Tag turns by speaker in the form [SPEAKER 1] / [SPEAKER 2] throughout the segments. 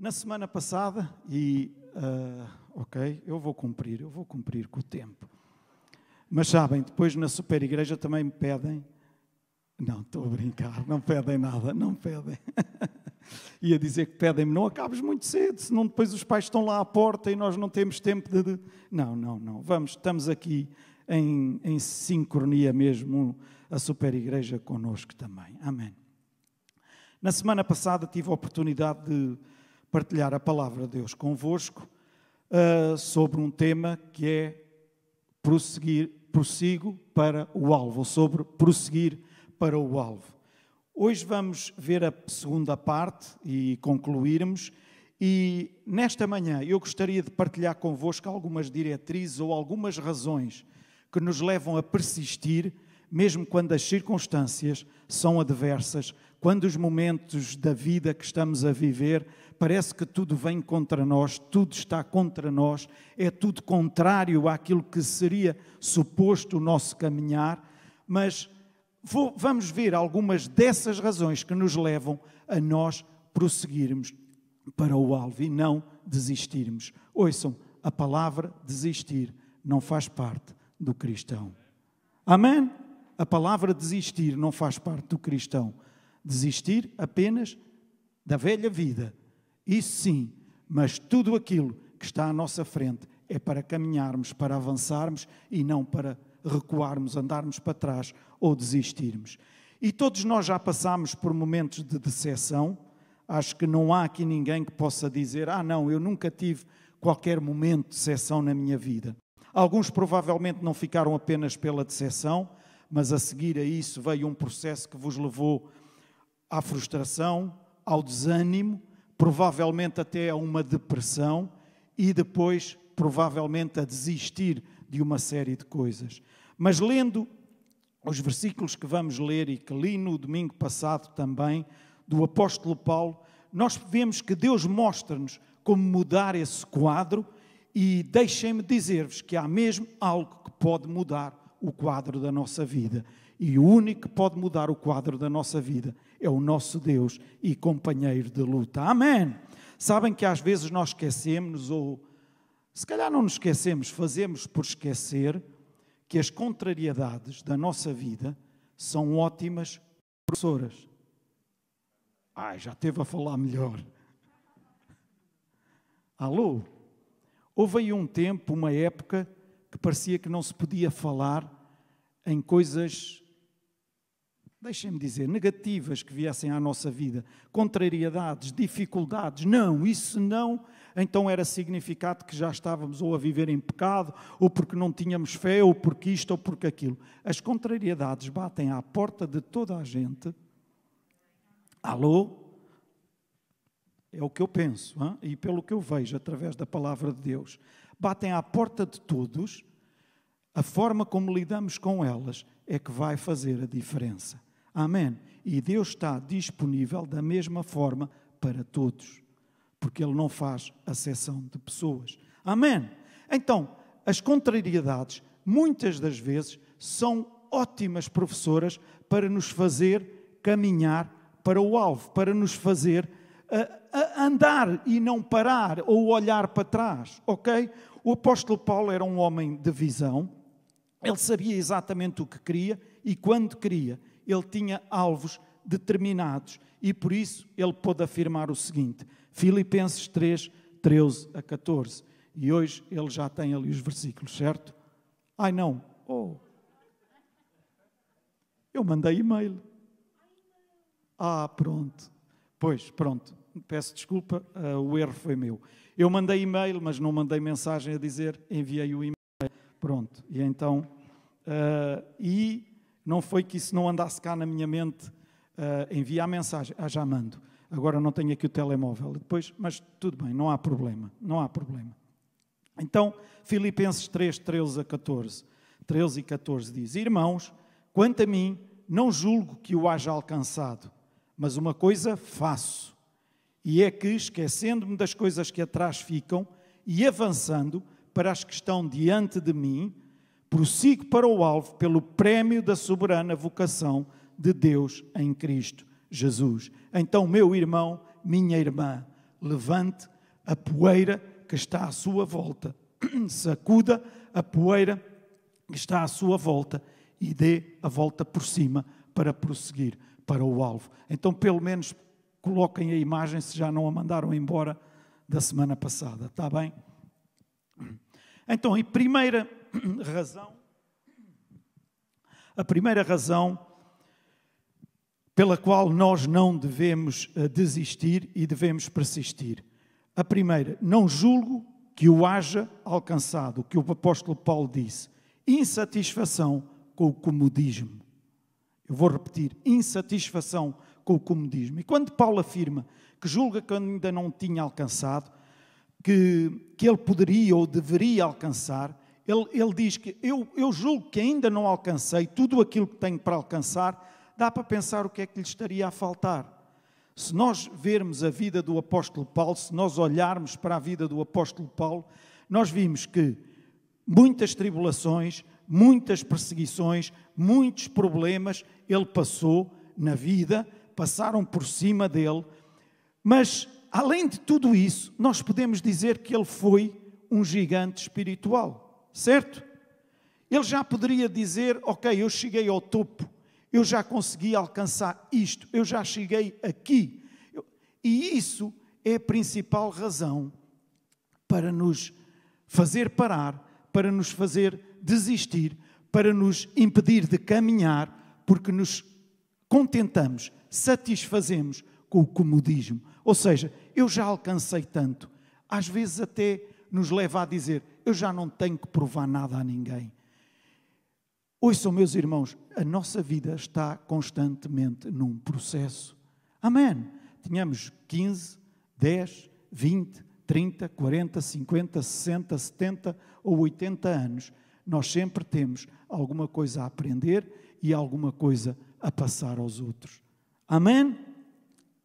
[SPEAKER 1] Na semana passada, e uh, ok, eu vou cumprir, eu vou cumprir com o tempo. Mas sabem, depois na super igreja também me pedem. Não, estou a brincar, não pedem nada, não pedem. Ia dizer que pedem-me, não acabes muito cedo, senão depois os pais estão lá à porta e nós não temos tempo de. Não, não, não. Vamos, estamos aqui em, em sincronia mesmo, a super igreja connosco também. Amém. Na semana passada tive a oportunidade de partilhar a palavra de Deus convosco uh, sobre um tema que é prosseguir, prossigo para o alvo, ou sobre prosseguir para o alvo. Hoje vamos ver a segunda parte e concluirmos. E nesta manhã eu gostaria de partilhar convosco algumas diretrizes ou algumas razões que nos levam a persistir, mesmo quando as circunstâncias são adversas, quando os momentos da vida que estamos a viver parece que tudo vem contra nós, tudo está contra nós, é tudo contrário àquilo que seria suposto o nosso caminhar, mas vou, vamos ver algumas dessas razões que nos levam a nós prosseguirmos para o alvo e não desistirmos. Ouçam, a palavra desistir não faz parte do cristão. Amém? A palavra desistir não faz parte do cristão. Desistir apenas da velha vida isso sim, mas tudo aquilo que está à nossa frente é para caminharmos, para avançarmos e não para recuarmos, andarmos para trás ou desistirmos. E todos nós já passamos por momentos de decepção. Acho que não há aqui ninguém que possa dizer: Ah, não, eu nunca tive qualquer momento de decepção na minha vida. Alguns provavelmente não ficaram apenas pela decepção, mas a seguir a isso veio um processo que vos levou à frustração, ao desânimo, provavelmente até a uma depressão e depois, provavelmente, a desistir de uma série de coisas. Mas lendo os versículos que vamos ler e que li no domingo passado também, do apóstolo Paulo, nós vemos que Deus mostra-nos como mudar esse quadro e deixem-me dizer-vos que há mesmo algo que pode mudar o quadro da nossa vida. E o único que pode mudar o quadro da nossa vida é o nosso Deus e companheiro de luta. Amém. Sabem que às vezes nós esquecemos, ou se calhar não nos esquecemos, fazemos por esquecer que as contrariedades da nossa vida são ótimas professoras. Ai, já teve a falar melhor. Alô? Houve aí um tempo, uma época, que parecia que não se podia falar em coisas deixem-me dizer, negativas que viessem à nossa vida, contrariedades, dificuldades, não, isso não, então era significado que já estávamos ou a viver em pecado, ou porque não tínhamos fé, ou porque isto, ou porque aquilo. As contrariedades batem à porta de toda a gente. Alô? É o que eu penso, hein? e pelo que eu vejo através da palavra de Deus. Batem à porta de todos, a forma como lidamos com elas é que vai fazer a diferença. Amém. E Deus está disponível da mesma forma para todos, porque Ele não faz acessão de pessoas. Amém. Então, as contrariedades, muitas das vezes, são ótimas professoras para nos fazer caminhar para o alvo, para nos fazer andar e não parar ou olhar para trás, ok? O apóstolo Paulo era um homem de visão, ele sabia exatamente o que queria e quando queria ele tinha alvos determinados e por isso ele pôde afirmar o seguinte: Filipenses 3, 13 a 14. E hoje ele já tem ali os versículos, certo? Ai não, oh. Eu mandei e-mail. Ah, pronto. Pois, pronto. Peço desculpa, uh, o erro foi meu. Eu mandei e-mail, mas não mandei mensagem a dizer enviei o e-mail. Pronto. E então, uh, e não foi que isso não andasse cá na minha mente, uh, a mensagem, ah, já mando. Agora não tenho aqui o telemóvel. Depois, mas tudo bem, não há problema, não há problema. Então, Filipenses 3, 13 a 14. 13 e 14 diz: Irmãos, quanto a mim, não julgo que o haja alcançado, mas uma coisa faço, e é que, esquecendo-me das coisas que atrás ficam e avançando para as que estão diante de mim, prossigo para o alvo pelo prémio da soberana vocação de Deus em Cristo Jesus. Então, meu irmão, minha irmã, levante a poeira que está à sua volta, sacuda a poeira que está à sua volta e dê a volta por cima para prosseguir para o alvo. Então, pelo menos, coloquem a imagem se já não a mandaram embora da semana passada, está bem? Então, a primeira razão, a primeira razão pela qual nós não devemos eh, desistir e devemos persistir. A primeira, não julgo que o haja alcançado, que o apóstolo Paulo disse, insatisfação com o comodismo. Eu vou repetir, insatisfação com o comodismo. E quando Paulo afirma que julga que ainda não tinha alcançado, que, que ele poderia ou deveria alcançar, ele, ele diz que eu, eu julgo que ainda não alcancei tudo aquilo que tenho para alcançar, dá para pensar o que é que lhe estaria a faltar. Se nós vermos a vida do apóstolo Paulo, se nós olharmos para a vida do apóstolo Paulo, nós vimos que muitas tribulações, muitas perseguições, muitos problemas ele passou na vida, passaram por cima dele, mas além de tudo isso, nós podemos dizer que ele foi um gigante espiritual, certo? Ele já poderia dizer: Ok, eu cheguei ao topo, eu já consegui alcançar isto, eu já cheguei aqui. E isso é a principal razão para nos fazer parar, para nos fazer desistir, para nos impedir de caminhar, porque nos contentamos, satisfazemos com o comodismo. Ou seja, eu já alcancei tanto. Às vezes até nos leva a dizer: eu já não tenho que provar nada a ninguém. Ouçam, meus irmãos, a nossa vida está constantemente num processo. Amém. Tínhamos 15, 10, 20, 30, 40, 50, 60, 70 ou 80 anos. Nós sempre temos alguma coisa a aprender e alguma coisa a passar aos outros. Amém?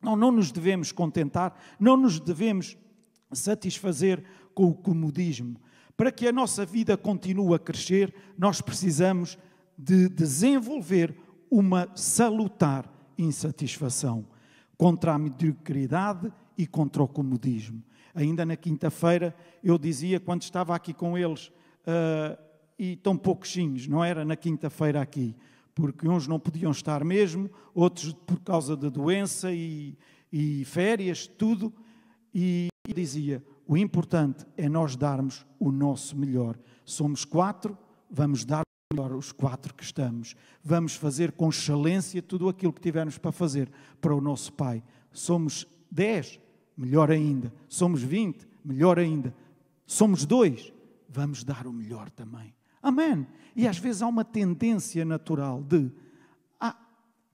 [SPEAKER 1] Não, não nos devemos contentar, não nos devemos satisfazer com o comodismo. Para que a nossa vida continue a crescer, nós precisamos de desenvolver uma salutar insatisfação contra a mediocridade e contra o comodismo. Ainda na quinta-feira eu dizia, quando estava aqui com eles, uh, e tão pouquinhos, não era na quinta-feira aqui, porque uns não podiam estar mesmo, outros por causa da doença e, e férias, tudo. E dizia: o importante é nós darmos o nosso melhor. Somos quatro, vamos dar o melhor, os quatro que estamos. Vamos fazer com excelência tudo aquilo que tivermos para fazer para o nosso Pai. Somos dez, melhor ainda. Somos vinte, melhor ainda. Somos dois, vamos dar o melhor também. Amém. E às vezes há uma tendência natural de ah,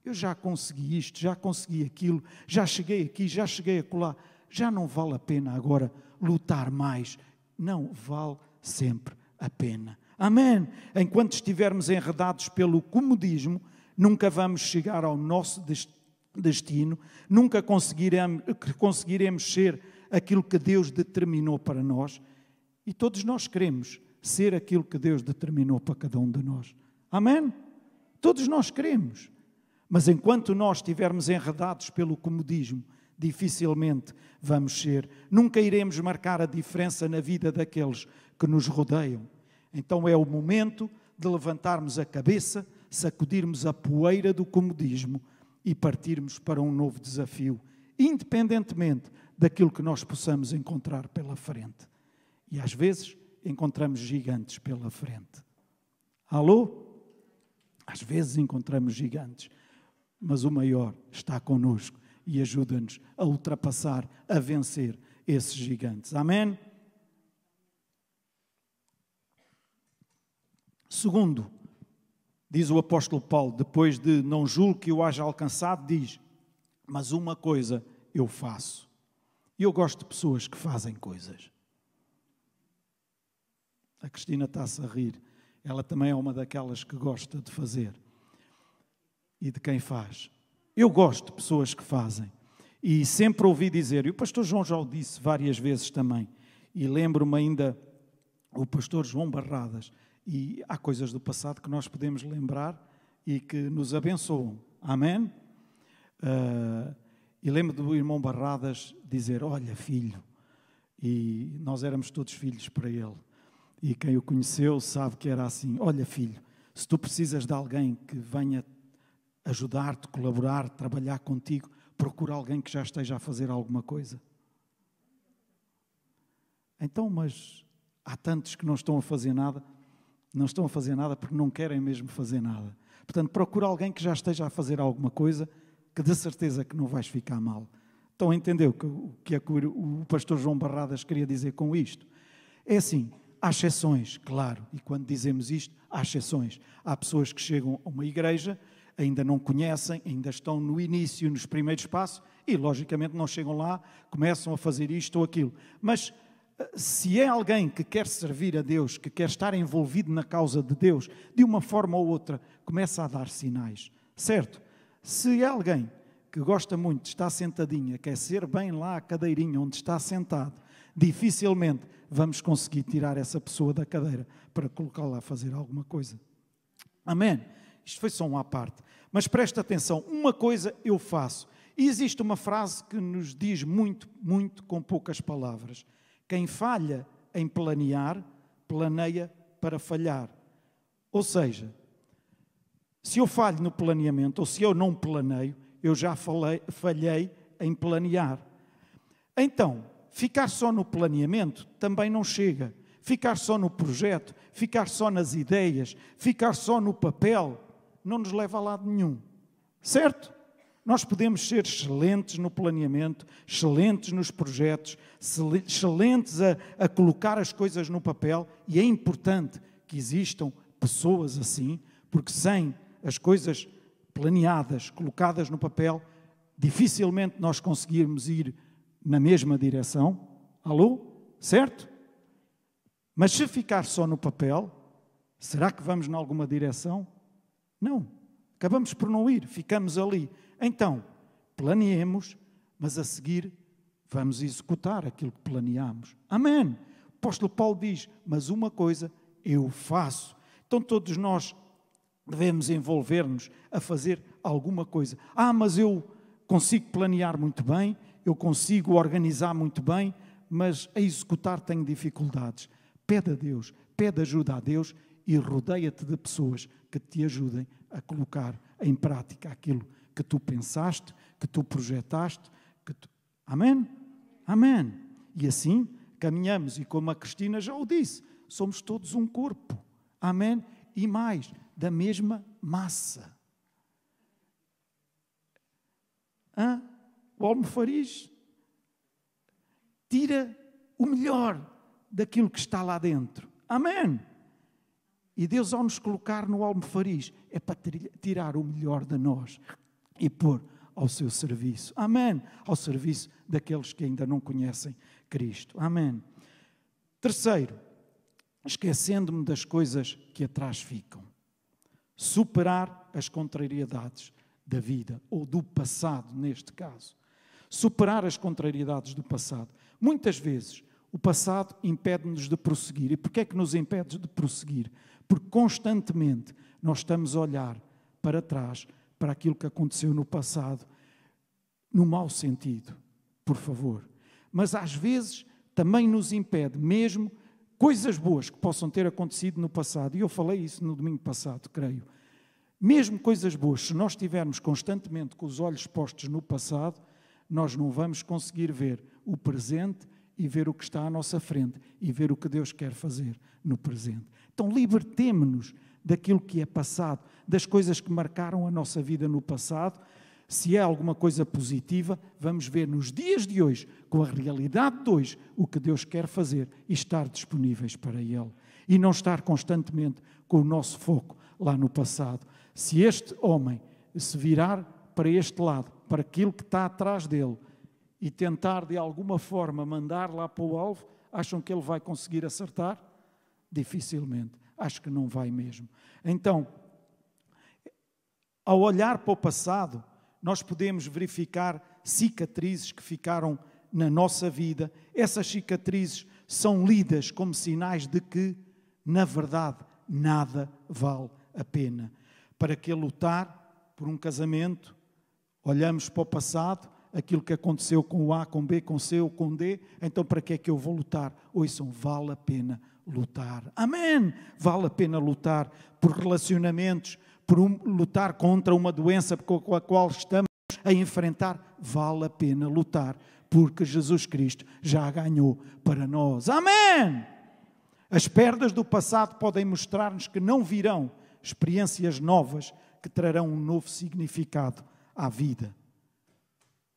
[SPEAKER 1] eu já consegui isto, já consegui aquilo, já cheguei aqui, já cheguei a colar, já não vale a pena agora lutar mais. Não, vale sempre a pena. Amém. Enquanto estivermos enredados pelo comodismo, nunca vamos chegar ao nosso destino, nunca conseguiremos, conseguiremos ser aquilo que Deus determinou para nós. E todos nós queremos ser aquilo que Deus determinou para cada um de nós. Amém? Todos nós queremos. Mas enquanto nós estivermos enredados pelo comodismo, dificilmente vamos ser. Nunca iremos marcar a diferença na vida daqueles que nos rodeiam. Então é o momento de levantarmos a cabeça, sacudirmos a poeira do comodismo e partirmos para um novo desafio, independentemente daquilo que nós possamos encontrar pela frente. E às vezes encontramos gigantes pela frente. Alô? Às vezes encontramos gigantes, mas o maior está conosco e ajuda-nos a ultrapassar, a vencer esses gigantes. Amém? Segundo, diz o apóstolo Paulo, depois de não julgo que o haja alcançado, diz: Mas uma coisa eu faço. E eu gosto de pessoas que fazem coisas. A Cristina está-se a rir. Ela também é uma daquelas que gosta de fazer e de quem faz. Eu gosto de pessoas que fazem. E sempre ouvi dizer, e o pastor João já o disse várias vezes também, e lembro-me ainda o pastor João Barradas, e há coisas do passado que nós podemos lembrar e que nos abençoam. Amém? Uh, E lembro do irmão Barradas dizer: Olha, filho, e nós éramos todos filhos para ele. E quem o conheceu sabe que era assim: Olha, filho, se tu precisas de alguém que venha ajudar-te, colaborar, trabalhar contigo, procura alguém que já esteja a fazer alguma coisa. Então, mas há tantos que não estão a fazer nada, não estão a fazer nada porque não querem mesmo fazer nada. Portanto, procura alguém que já esteja a fazer alguma coisa, que de certeza que não vais ficar mal. Estão a entender o que, é que o pastor João Barradas queria dizer com isto? É assim, há exceções, claro, e quando dizemos isto, há exceções. Há pessoas que chegam a uma igreja, ainda não conhecem, ainda estão no início, nos primeiros passos, e logicamente não chegam lá, começam a fazer isto ou aquilo. Mas se é alguém que quer servir a Deus, que quer estar envolvido na causa de Deus, de uma forma ou outra, começa a dar sinais, certo? Se é alguém que gosta muito de estar sentadinha, quer ser bem lá a cadeirinha onde está sentado, dificilmente vamos conseguir tirar essa pessoa da cadeira para colocá-la a fazer alguma coisa. Amém? Isto foi só uma parte. Mas presta atenção, uma coisa eu faço. E existe uma frase que nos diz muito, muito com poucas palavras. Quem falha em planear, planeia para falhar. Ou seja, se eu falho no planeamento, ou se eu não planeio, eu já falei, falhei em planear. Então, ficar só no planeamento também não chega. Ficar só no projeto, ficar só nas ideias, ficar só no papel, não nos leva a lado nenhum. Certo? Nós podemos ser excelentes no planeamento, excelentes nos projetos, excelentes a, a, colocar as coisas no papel, e é importante que existam pessoas assim, porque sem as coisas planeadas, colocadas no papel, dificilmente nós conseguirmos ir na mesma direção. Alô? Certo? Mas se ficar só no papel, será que vamos em alguma direção? Não. Acabamos por não ir, ficamos ali. Então, planeemos, mas a seguir vamos executar aquilo que planeamos. Amém. O apóstolo Paulo diz: Mas uma coisa eu faço. Então, todos nós devemos envolver-nos a fazer alguma coisa. Ah, mas eu consigo planear muito bem, eu consigo organizar muito bem, mas a executar tenho dificuldades. Pede a Deus, pede ajuda a Deus e rodeia-te de pessoas que te ajudem a colocar em prática aquilo que tu pensaste, que tu projetaste. Que tu... Amém? Amém. E assim caminhamos, e como a Cristina já o disse, somos todos um corpo. Amém? E mais, da mesma massa. Hã? O almofariz tira o melhor daquilo que está lá dentro. Amém? E Deus, ao nos colocar no almofariz, é para tirar o melhor de nós e pôr ao seu serviço. Amém. Ao serviço daqueles que ainda não conhecem Cristo. Amém. Terceiro, esquecendo-me das coisas que atrás ficam. Superar as contrariedades da vida, ou do passado, neste caso. Superar as contrariedades do passado. Muitas vezes, o passado impede-nos de prosseguir. E porquê é que nos impede de prosseguir? Porque constantemente nós estamos a olhar para trás para aquilo que aconteceu no passado, no mau sentido, por favor. Mas às vezes também nos impede, mesmo coisas boas que possam ter acontecido no passado, e eu falei isso no domingo passado, creio. Mesmo coisas boas, se nós estivermos constantemente com os olhos postos no passado, nós não vamos conseguir ver o presente e ver o que está à nossa frente e ver o que Deus quer fazer no presente. Então, libertemo-nos daquilo que é passado, das coisas que marcaram a nossa vida no passado. Se é alguma coisa positiva, vamos ver nos dias de hoje, com a realidade de hoje, o que Deus quer fazer e estar disponíveis para Ele. E não estar constantemente com o nosso foco lá no passado. Se este homem se virar para este lado, para aquilo que está atrás dele, e tentar de alguma forma mandar lá para o alvo, acham que ele vai conseguir acertar? Dificilmente. Acho que não vai mesmo. Então, ao olhar para o passado, nós podemos verificar cicatrizes que ficaram na nossa vida. Essas cicatrizes são lidas como sinais de que, na verdade, nada vale a pena. Para que lutar por um casamento, olhamos para o passado, aquilo que aconteceu com o A, com B, com C ou com D, então para que é que eu vou lutar? Ouçam, vale a pena lutar. Amém! Vale a pena lutar por relacionamentos, por um, lutar contra uma doença com a qual estamos a enfrentar. Vale a pena lutar, porque Jesus Cristo já ganhou para nós. Amém! As perdas do passado podem mostrar-nos que não virão experiências novas que trarão um novo significado à vida.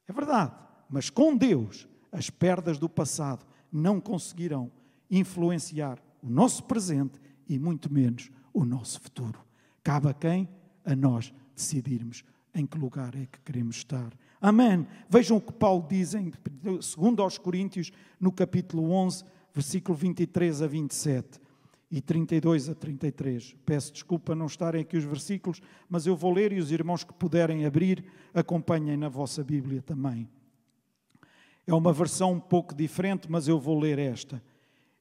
[SPEAKER 1] É verdade, mas com Deus, as perdas do passado não conseguirão influenciar o nosso presente e muito menos o nosso futuro. Cabe a quem? A nós decidirmos em que lugar é que queremos estar. Amém. Vejam o que Paulo diz em 2 aos Coríntios, no capítulo 11, versículo 23 a 27 e 32 a 33. Peço desculpa não estarem aqui os versículos, mas eu vou ler e os irmãos que puderem abrir, acompanhem na vossa Bíblia também. É uma versão um pouco diferente, mas eu vou ler esta.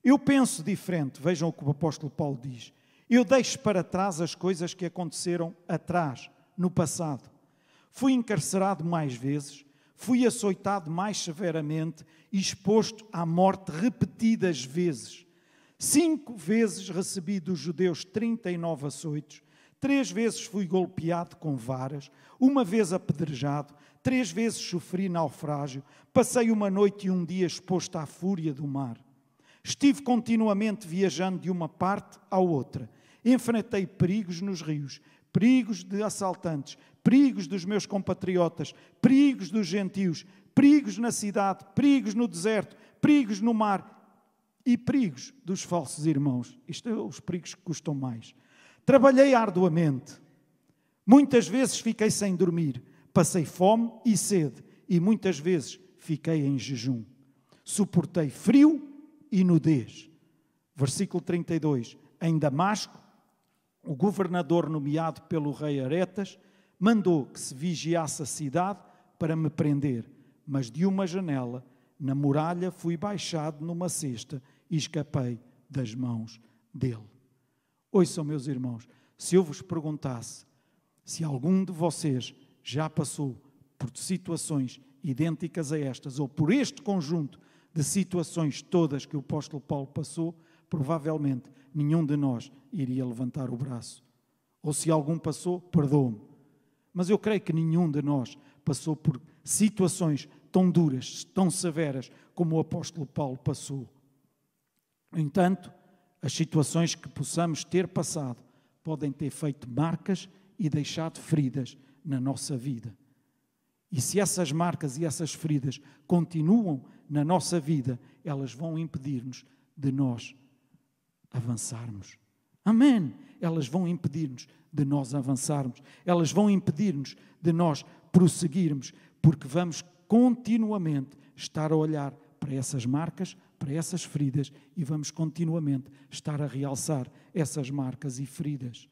[SPEAKER 1] Eu penso diferente, vejam o que o apóstolo Paulo diz. Eu deixo para trás as coisas que aconteceram atrás, no passado. Fui encarcerado mais vezes, fui açoitado mais severamente e exposto à morte repetidas vezes. Cinco vezes recebi dos judeus 39 açoitos, três vezes fui golpeado com varas, uma vez apedrejado, três vezes sofri naufrágio, passei uma noite e um dia exposto à fúria do mar. Estive continuamente viajando de uma parte à outra. Enfrentei perigos nos rios, perigos de assaltantes, perigos dos meus compatriotas, perigos dos gentios, perigos na cidade, perigos no deserto, perigos no mar e perigos dos falsos irmãos. Isto é os perigos que custam mais. Trabalhei arduamente. Muitas vezes fiquei sem dormir. Passei fome e sede e muitas vezes fiquei em jejum. Suportei frio e nudez. Versículo 32. Em Damasco, o governador nomeado pelo rei Aretas mandou que se vigiasse a cidade para me prender, mas de uma janela na muralha fui baixado numa cesta e escapei das mãos dele. Ouçam, meus irmãos, se eu vos perguntasse se algum de vocês já passou por situações idênticas a estas, ou por este conjunto de situações todas que o apóstolo Paulo passou, provavelmente nenhum de nós iria levantar o braço. Ou se algum passou, perdoa-me. Mas eu creio que nenhum de nós passou por situações tão duras, tão severas, como o apóstolo Paulo passou. No entanto, as situações que possamos ter passado podem ter feito marcas e deixado feridas na nossa vida. E se essas marcas e essas feridas continuam na nossa vida, elas vão impedir-nos de nós avançarmos. Amém. Elas vão impedir-nos de nós avançarmos, elas vão impedir-nos de nós prosseguirmos, porque vamos continuamente estar a olhar para essas marcas, para essas feridas e vamos continuamente estar a realçar essas marcas e feridas.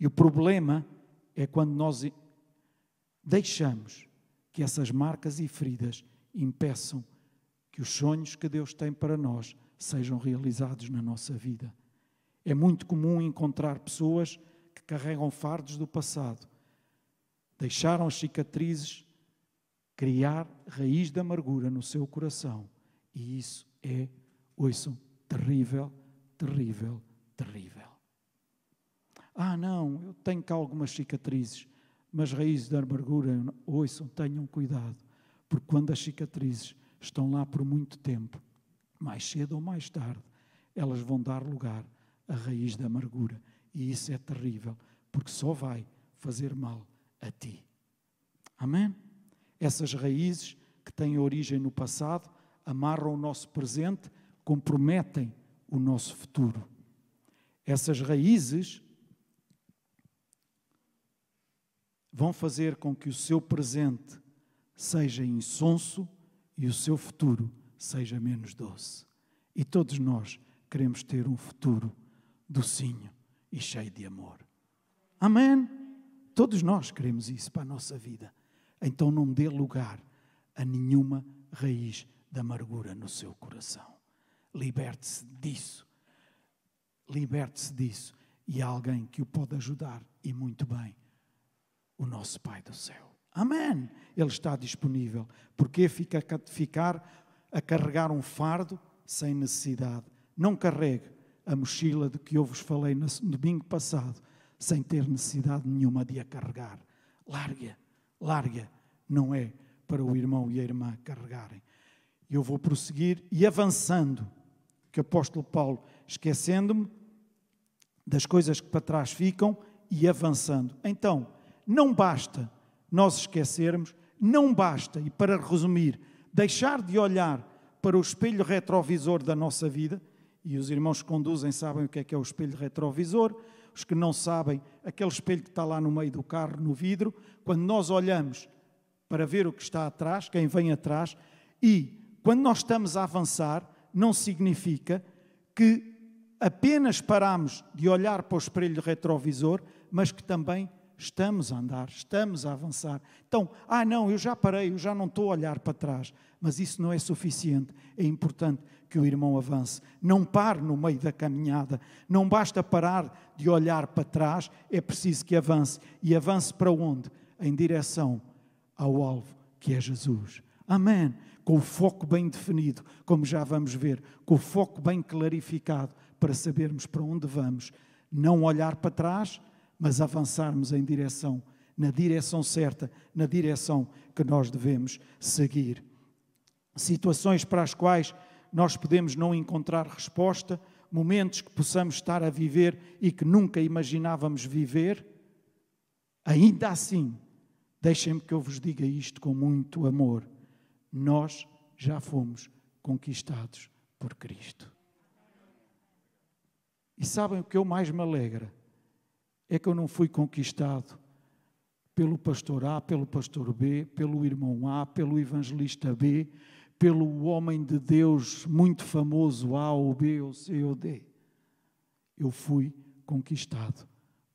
[SPEAKER 1] E o problema é quando nós deixamos que essas marcas e feridas impeçam que os sonhos que Deus tem para nós sejam realizados na nossa vida. É muito comum encontrar pessoas que carregam fardos do passado, deixaram as cicatrizes criar raiz de amargura no seu coração. E isso é, ouçam, terrível, terrível, terrível. Ah, não, eu tenho cá algumas cicatrizes, mas raízes de amargura, ouçam, tenham cuidado, porque quando as cicatrizes estão lá por muito tempo, mais cedo ou mais tarde, elas vão dar lugar à raiz da amargura. E isso é terrível, porque só vai fazer mal a ti. Amém? Essas raízes que têm origem no passado amarram o nosso presente, comprometem o nosso futuro. Essas raízes vão fazer com que o seu presente seja insonso e o seu futuro seja menos doce. E todos nós queremos ter um futuro docinho e cheio de amor. Amém? Todos nós queremos isso para a nossa vida. Então não dê lugar a nenhuma raiz de amargura no seu coração. Liberte-se disso. Liberte-se disso. E há alguém que o pode ajudar, e muito bem: o nosso Pai do céu. Amém. Ele está disponível. Porque fica, ficar a carregar um fardo sem necessidade? Não carregue a mochila de que eu vos falei no domingo passado, sem ter necessidade nenhuma de a carregar. Larga, larga. Não é para o irmão e a irmã carregarem. Eu vou prosseguir e avançando, que o apóstolo Paulo, esquecendo-me das coisas que para trás ficam e avançando. Então, não basta nós esquecermos, não basta, e para resumir, deixar de olhar para o espelho retrovisor da nossa vida, e os irmãos que conduzem sabem o que é que é o espelho retrovisor, os que não sabem, aquele espelho que está lá no meio do carro, no vidro, quando nós olhamos para ver o que está atrás, quem vem atrás, e quando nós estamos a avançar, não significa que apenas paramos de olhar para o espelho retrovisor, mas que também estamos a andar, estamos a avançar. Então, ah, não, eu já parei, eu já não estou a olhar para trás. Mas isso não é suficiente. É importante que o irmão avance. Não pare no meio da caminhada. Não basta parar de olhar para trás, é preciso que avance. E avance para onde? Em direção ao alvo, que é Jesus. Amém. Com o foco bem definido, como já vamos ver, com o foco bem clarificado, para sabermos para onde vamos. Não olhar para trás, mas avançarmos em direção, na direção certa, na direção que nós devemos seguir. Situações para as quais nós podemos não encontrar resposta, momentos que possamos estar a viver e que nunca imaginávamos viver, ainda assim, deixem-me que eu vos diga isto com muito amor: nós já fomos conquistados por Cristo. E sabem o que eu mais me alegra? É que eu não fui conquistado pelo pastor A, pelo pastor B, pelo irmão A, pelo evangelista B, pelo homem de Deus muito famoso A ou B ou C ou D. Eu fui conquistado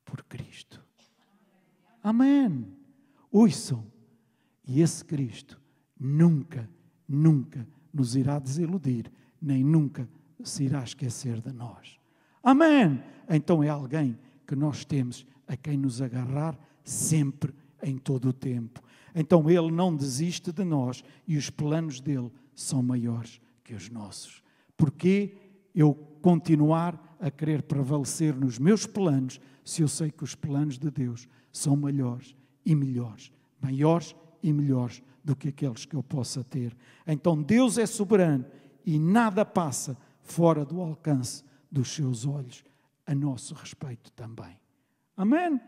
[SPEAKER 1] por Cristo. Amém. Ouçam. E esse Cristo nunca, nunca nos irá desiludir, nem nunca se irá esquecer de nós. Amém. Então é alguém que nós temos a quem nos agarrar sempre, em todo o tempo. Então Ele não desiste de nós e os planos dele são maiores que os nossos. Porque eu continuar a querer prevalecer nos meus planos se eu sei que os planos de Deus são maiores e melhores, maiores e melhores do que aqueles que eu possa ter. Então Deus é soberano e nada passa fora do alcance dos seus olhos a nosso respeito também. Amém?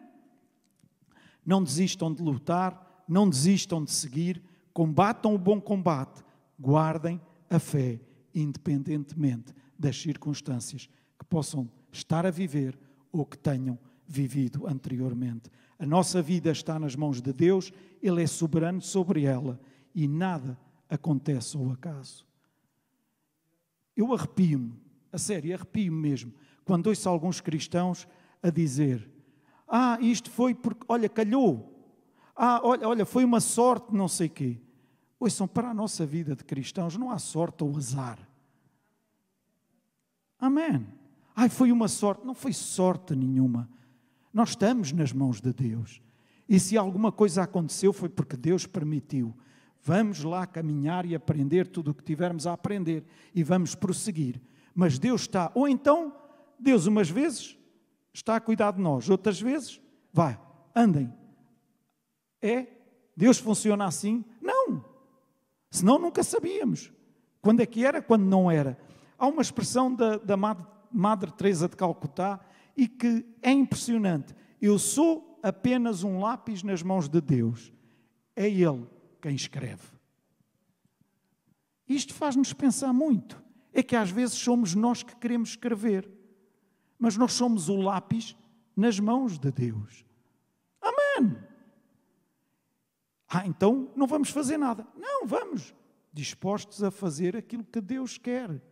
[SPEAKER 1] Não desistam de lutar, não desistam de seguir, combatam o bom combate, guardem a fé, independentemente das circunstâncias que possam estar a viver ou que tenham vivido anteriormente. A nossa vida está nas mãos de Deus, Ele é soberano sobre ela e nada acontece ao acaso. Eu arrepio-me, a sério, arrepio-me mesmo, quando ouço alguns cristãos a dizer: Ah, isto foi porque, olha, calhou. Ah, olha, olha, foi uma sorte, não sei quê. Ouçam, para a nossa vida de cristãos não há sorte ou azar. Amém. Ai, foi uma sorte. Não foi sorte nenhuma. Nós estamos nas mãos de Deus. E se alguma coisa aconteceu foi porque Deus permitiu. Vamos lá caminhar e aprender tudo o que tivermos a aprender e vamos prosseguir. Mas Deus está, ou então Deus, umas vezes, está a cuidar de nós, outras vezes, vai, andem. É? Deus funciona assim? Não. Senão nunca sabíamos. Quando é que era, quando não era. Há uma expressão da, da Madre, Madre Teresa de Calcutá e que é impressionante. Eu sou apenas um lápis nas mãos de Deus. É Ele quem escreve. Isto faz-nos pensar muito. É que às vezes somos nós que queremos escrever mas nós somos o lápis nas mãos de Deus. Amém. Ah, então não vamos fazer nada. Não, vamos. Dispostos a fazer aquilo que Deus quer.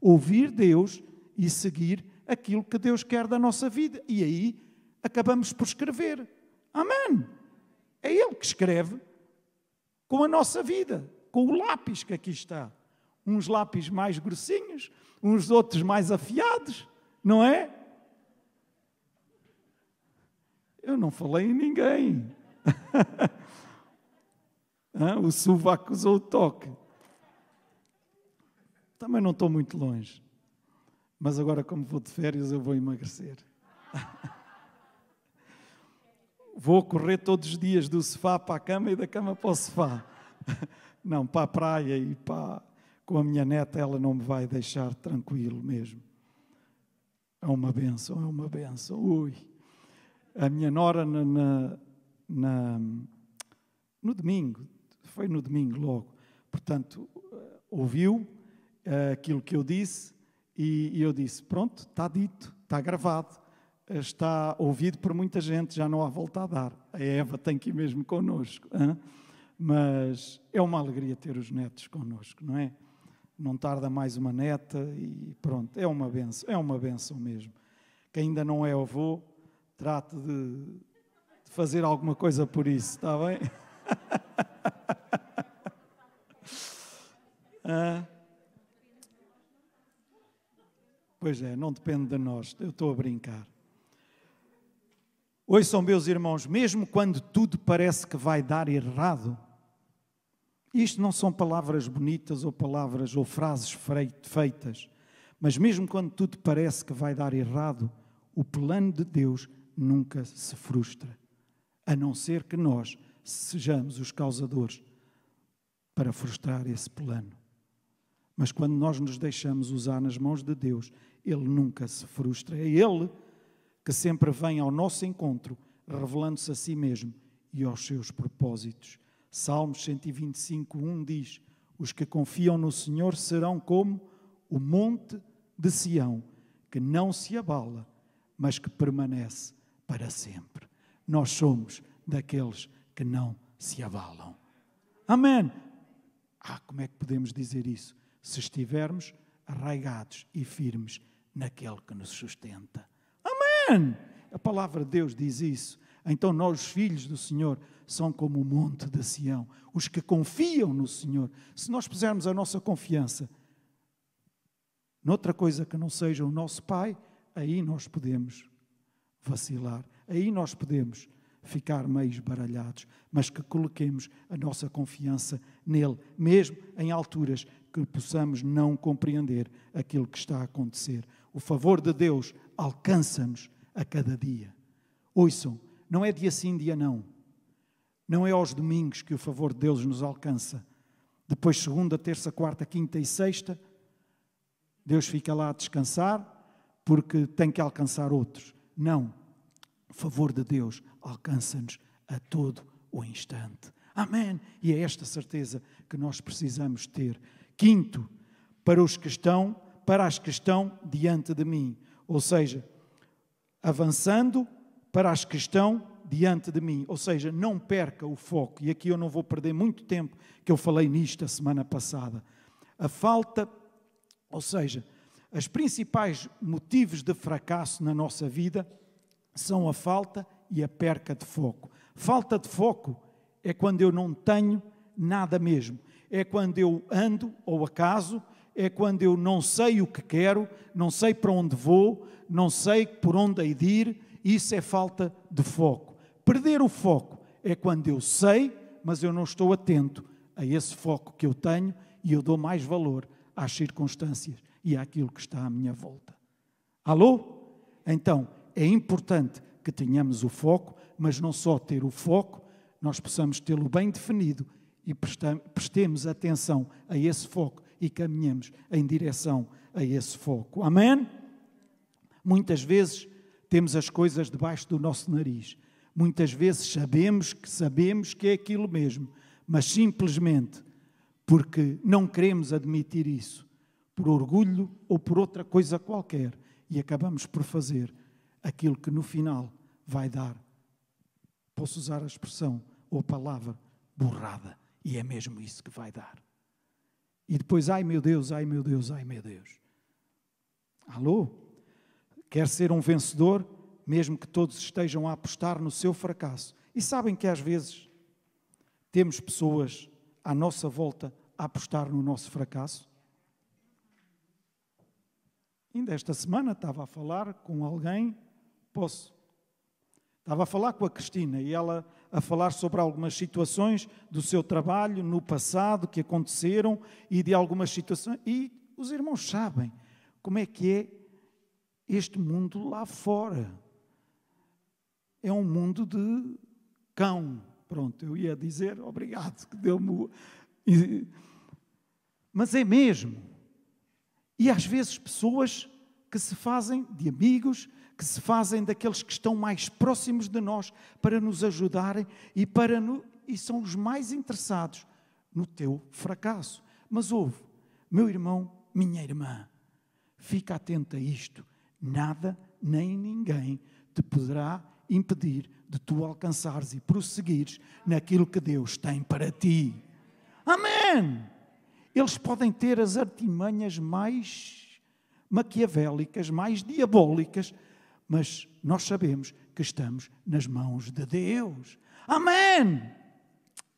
[SPEAKER 1] Ouvir Deus e seguir aquilo que Deus quer da nossa vida. E aí acabamos por escrever. Amém. É Ele que escreve com a nossa vida, com o lápis que aqui está. Uns lápis mais grossinhos, uns outros mais afiados, não é? Eu não falei em ninguém. O sovaco usou o toque. Também não estou muito longe. Mas agora, como vou de férias, eu vou emagrecer. vou correr todos os dias do sofá para a cama e da cama para o sofá. Não, para a praia e para. Com a minha neta, ela não me vai deixar tranquilo mesmo. É uma benção, é uma benção. Ui. A minha nora, na, na, na, no domingo, foi no domingo logo, portanto, ouviu uh, aquilo que eu disse e, e eu disse: Pronto, está dito, está gravado, está ouvido por muita gente, já não há volta a dar. A Eva tem que ir mesmo connosco. Hein? Mas é uma alegria ter os netos connosco, não é? Não tarda mais uma neta e pronto, é uma benção, é uma benção mesmo. Quem ainda não é avô, trate de, de fazer alguma coisa por isso, está bem? ah. Pois é, não depende de nós, eu estou a brincar. Ouçam, meus irmãos, mesmo quando tudo parece que vai dar errado, isto não são palavras bonitas ou palavras ou frases feitas, mas mesmo quando tudo parece que vai dar errado, o plano de Deus nunca se frustra, a não ser que nós sejamos os causadores para frustrar esse plano. Mas quando nós nos deixamos usar nas mãos de Deus, Ele nunca se frustra. É Ele que sempre vem ao nosso encontro, revelando-se a si mesmo e aos seus propósitos. Salmos 125, 1 diz: Os que confiam no Senhor serão como o monte de Sião, que não se abala, mas que permanece para sempre. Nós somos daqueles que não se abalam. Amém. Ah, como é que podemos dizer isso? Se estivermos arraigados e firmes naquele que nos sustenta. Amém. A palavra de Deus diz isso. Então nós, os filhos do Senhor, são como o monte de Sião, os que confiam no Senhor. Se nós pusermos a nossa confiança noutra coisa que não seja o nosso Pai, aí nós podemos vacilar, aí nós podemos ficar meio esbaralhados, mas que coloquemos a nossa confiança nele, mesmo em alturas que possamos não compreender aquilo que está a acontecer. O favor de Deus alcança-nos a cada dia. Ouçam, não é dia sim, dia não. Não é aos domingos que o favor de Deus nos alcança. Depois, segunda, terça, quarta, quinta e sexta, Deus fica lá a descansar porque tem que alcançar outros. Não. O favor de Deus alcança-nos a todo o instante. Amém. E é esta certeza que nós precisamos ter. Quinto, para os que estão, para as que estão diante de mim. Ou seja, avançando para as que estão diante de mim. Ou seja, não perca o foco. E aqui eu não vou perder muito tempo, que eu falei nisto a semana passada. A falta, ou seja, os principais motivos de fracasso na nossa vida são a falta e a perca de foco. Falta de foco é quando eu não tenho nada mesmo. É quando eu ando ou acaso, é quando eu não sei o que quero, não sei para onde vou, não sei por onde hei de ir. Isso é falta de foco. Perder o foco é quando eu sei, mas eu não estou atento a esse foco que eu tenho e eu dou mais valor às circunstâncias e àquilo que está à minha volta. Alô? Então, é importante que tenhamos o foco, mas não só ter o foco, nós possamos tê-lo bem definido e prestemos atenção a esse foco e caminhemos em direção a esse foco. Amém? Muitas vezes temos as coisas debaixo do nosso nariz. Muitas vezes sabemos que sabemos que é aquilo mesmo, mas simplesmente porque não queremos admitir isso, por orgulho ou por outra coisa qualquer, e acabamos por fazer aquilo que no final vai dar, posso usar a expressão ou a palavra, borrada. E é mesmo isso que vai dar. E depois, ai meu Deus, ai meu Deus, ai meu Deus. Alô? Quer ser um vencedor, mesmo que todos estejam a apostar no seu fracasso. E sabem que às vezes temos pessoas à nossa volta a apostar no nosso fracasso? Ainda esta semana estava a falar com alguém, posso Estava a falar com a Cristina e ela a falar sobre algumas situações do seu trabalho no passado que aconteceram e de algumas situações. E os irmãos sabem como é que é este mundo lá fora. É um mundo de cão. Pronto, eu ia dizer obrigado, que deu-me. Mas é mesmo. E às vezes pessoas que se fazem de amigos, que se fazem daqueles que estão mais próximos de nós para nos ajudarem e para no, e são os mais interessados no teu fracasso. Mas ouve, meu irmão, minha irmã, fica atento a isto. Nada nem ninguém te poderá impedir de tu alcançares e prosseguires naquilo que Deus tem para ti. Amém! Eles podem ter as artimanhas mais maquiavélicas, mais diabólicas, mas nós sabemos que estamos nas mãos de Deus. Amém!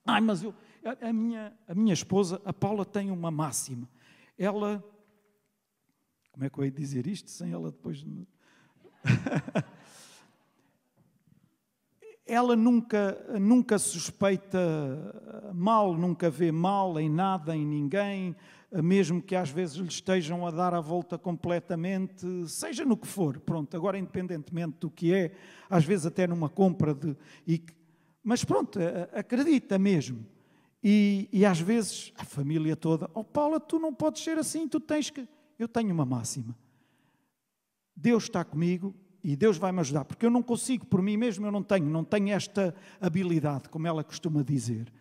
[SPEAKER 1] Ai, mas eu, a, minha, a minha esposa, a Paula, tem uma máxima. Ela. Como é que eu ia dizer isto sem ela depois. ela nunca, nunca suspeita mal, nunca vê mal em nada, em ninguém, mesmo que às vezes lhe estejam a dar a volta completamente, seja no que for, pronto, agora independentemente do que é, às vezes até numa compra de. E, mas pronto, acredita mesmo. E, e às vezes a família toda, oh Paula, tu não podes ser assim, tu tens que. Eu tenho uma máxima. Deus está comigo e Deus vai me ajudar, porque eu não consigo por mim mesmo, eu não tenho, não tenho esta habilidade, como ela costuma dizer.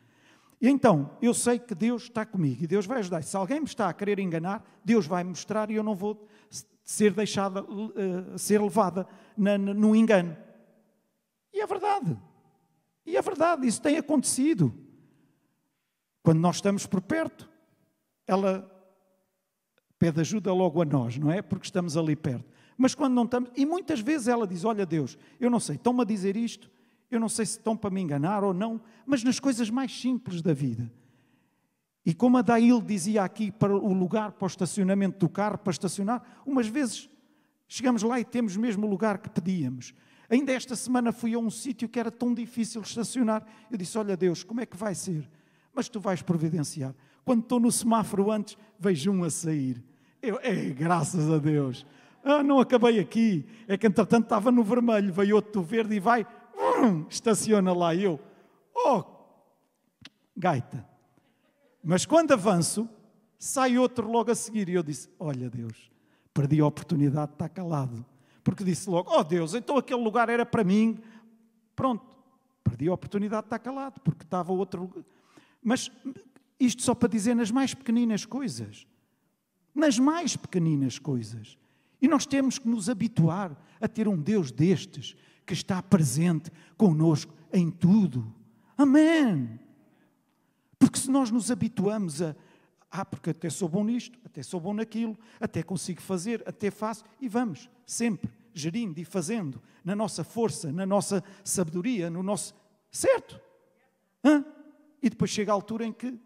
[SPEAKER 1] E então, eu sei que Deus está comigo e Deus vai ajudar. Se alguém me está a querer enganar, Deus vai mostrar e eu não vou ser deixada, uh, ser levada na, no engano. E é verdade. E é verdade, isso tem acontecido. Quando nós estamos por perto, ela pede ajuda logo a nós, não é? Porque estamos ali perto. Mas quando não estamos, e muitas vezes ela diz: Olha, Deus, eu não sei, estão-me a dizer isto, eu não sei se estão para me enganar ou não, mas nas coisas mais simples da vida. E como a Dail dizia aqui para o lugar para o estacionamento do carro, para estacionar, umas vezes chegamos lá e temos mesmo o lugar que pedíamos. Ainda esta semana fui a um sítio que era tão difícil estacionar. Eu disse: Olha, Deus, como é que vai ser? Mas tu vais providenciar. Quando estou no semáforo antes, vejo um a sair. Eu, é, graças a Deus. Ah, não acabei aqui. É que entretanto estava no vermelho, veio outro verde e vai, estaciona lá eu. Oh, gaita. Mas quando avanço, sai outro logo a seguir. E eu disse: Olha, Deus, perdi a oportunidade de estar calado. Porque disse logo: Oh, Deus, então aquele lugar era para mim. Pronto, perdi a oportunidade de estar calado, porque estava outro lugar. Mas isto só para dizer nas mais pequeninas coisas. Nas mais pequeninas coisas. E nós temos que nos habituar a ter um Deus destes, que está presente conosco em tudo. Amém. Porque se nós nos habituamos a, ah, porque até sou bom nisto, até sou bom naquilo, até consigo fazer, até faço, e vamos sempre gerindo e fazendo na nossa força, na nossa sabedoria, no nosso. Certo? Hã? E depois chega a altura em que.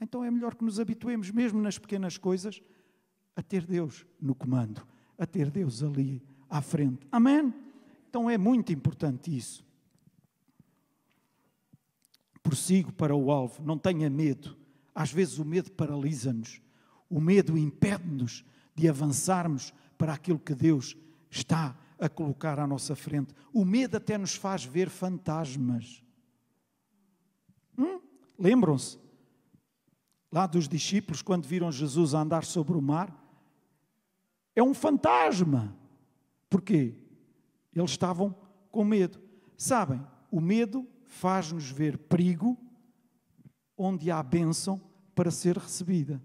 [SPEAKER 1] Então é melhor que nos habituemos, mesmo nas pequenas coisas, a ter Deus no comando, a ter Deus ali à frente. Amém? Então é muito importante isso. Prossigo para o alvo, não tenha medo. Às vezes o medo paralisa-nos, o medo impede-nos de avançarmos para aquilo que Deus está a colocar à nossa frente. O medo até nos faz ver fantasmas. Hum? Lembram-se lá dos discípulos quando viram Jesus andar sobre o mar? É um fantasma. Porquê? Eles estavam com medo. Sabem, o medo faz-nos ver perigo onde há bênção para ser recebida.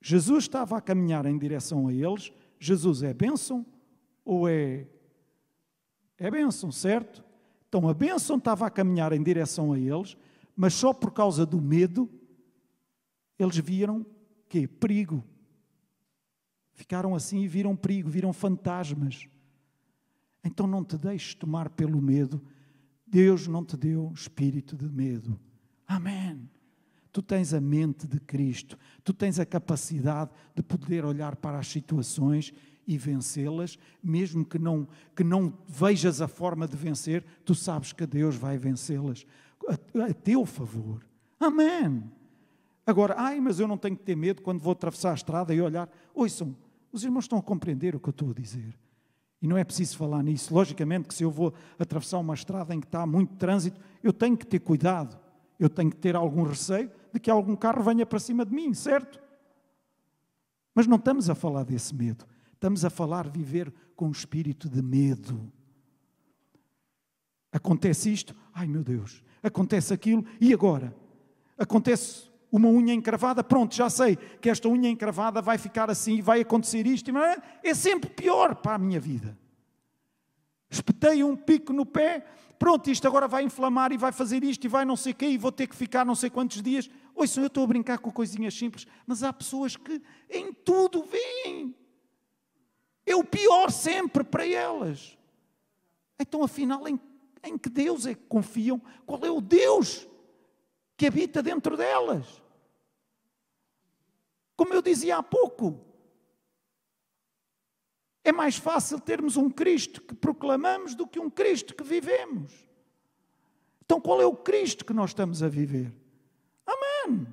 [SPEAKER 1] Jesus estava a caminhar em direção a eles. Jesus é bênção ou é. É bênção, certo? Então a bênção estava a caminhar em direção a eles, mas só por causa do medo eles viram que perigo. Ficaram assim e viram perigo, viram fantasmas. Então não te deixes tomar pelo medo. Deus não te deu espírito de medo. Amém. Tu tens a mente de Cristo, tu tens a capacidade de poder olhar para as situações e vencê-las, mesmo que não, que não vejas a forma de vencer, tu sabes que Deus vai vencê-las a, a teu favor. Amém. Agora, ai, mas eu não tenho que ter medo quando vou atravessar a estrada e olhar. Ouçam, os irmãos estão a compreender o que eu estou a dizer. E não é preciso falar nisso. Logicamente que se eu vou atravessar uma estrada em que está muito trânsito, eu tenho que ter cuidado. Eu tenho que ter algum receio de que algum carro venha para cima de mim, certo? Mas não estamos a falar desse medo. Estamos a falar viver com um espírito de medo. Acontece isto, ai meu Deus, acontece aquilo, e agora? Acontece uma unha encravada, pronto, já sei que esta unha encravada vai ficar assim e vai acontecer isto, é sempre pior para a minha vida. Espetei um pico no pé, pronto, isto agora vai inflamar e vai fazer isto e vai não sei o quê e vou ter que ficar não sei quantos dias. Ouçam, eu estou a brincar com coisinhas simples, mas há pessoas que em tudo veem. É o pior sempre para elas. Então, afinal, em, em que Deus é que confiam? Qual é o Deus que habita dentro delas? Como eu dizia há pouco, é mais fácil termos um Cristo que proclamamos do que um Cristo que vivemos. Então, qual é o Cristo que nós estamos a viver? Amém.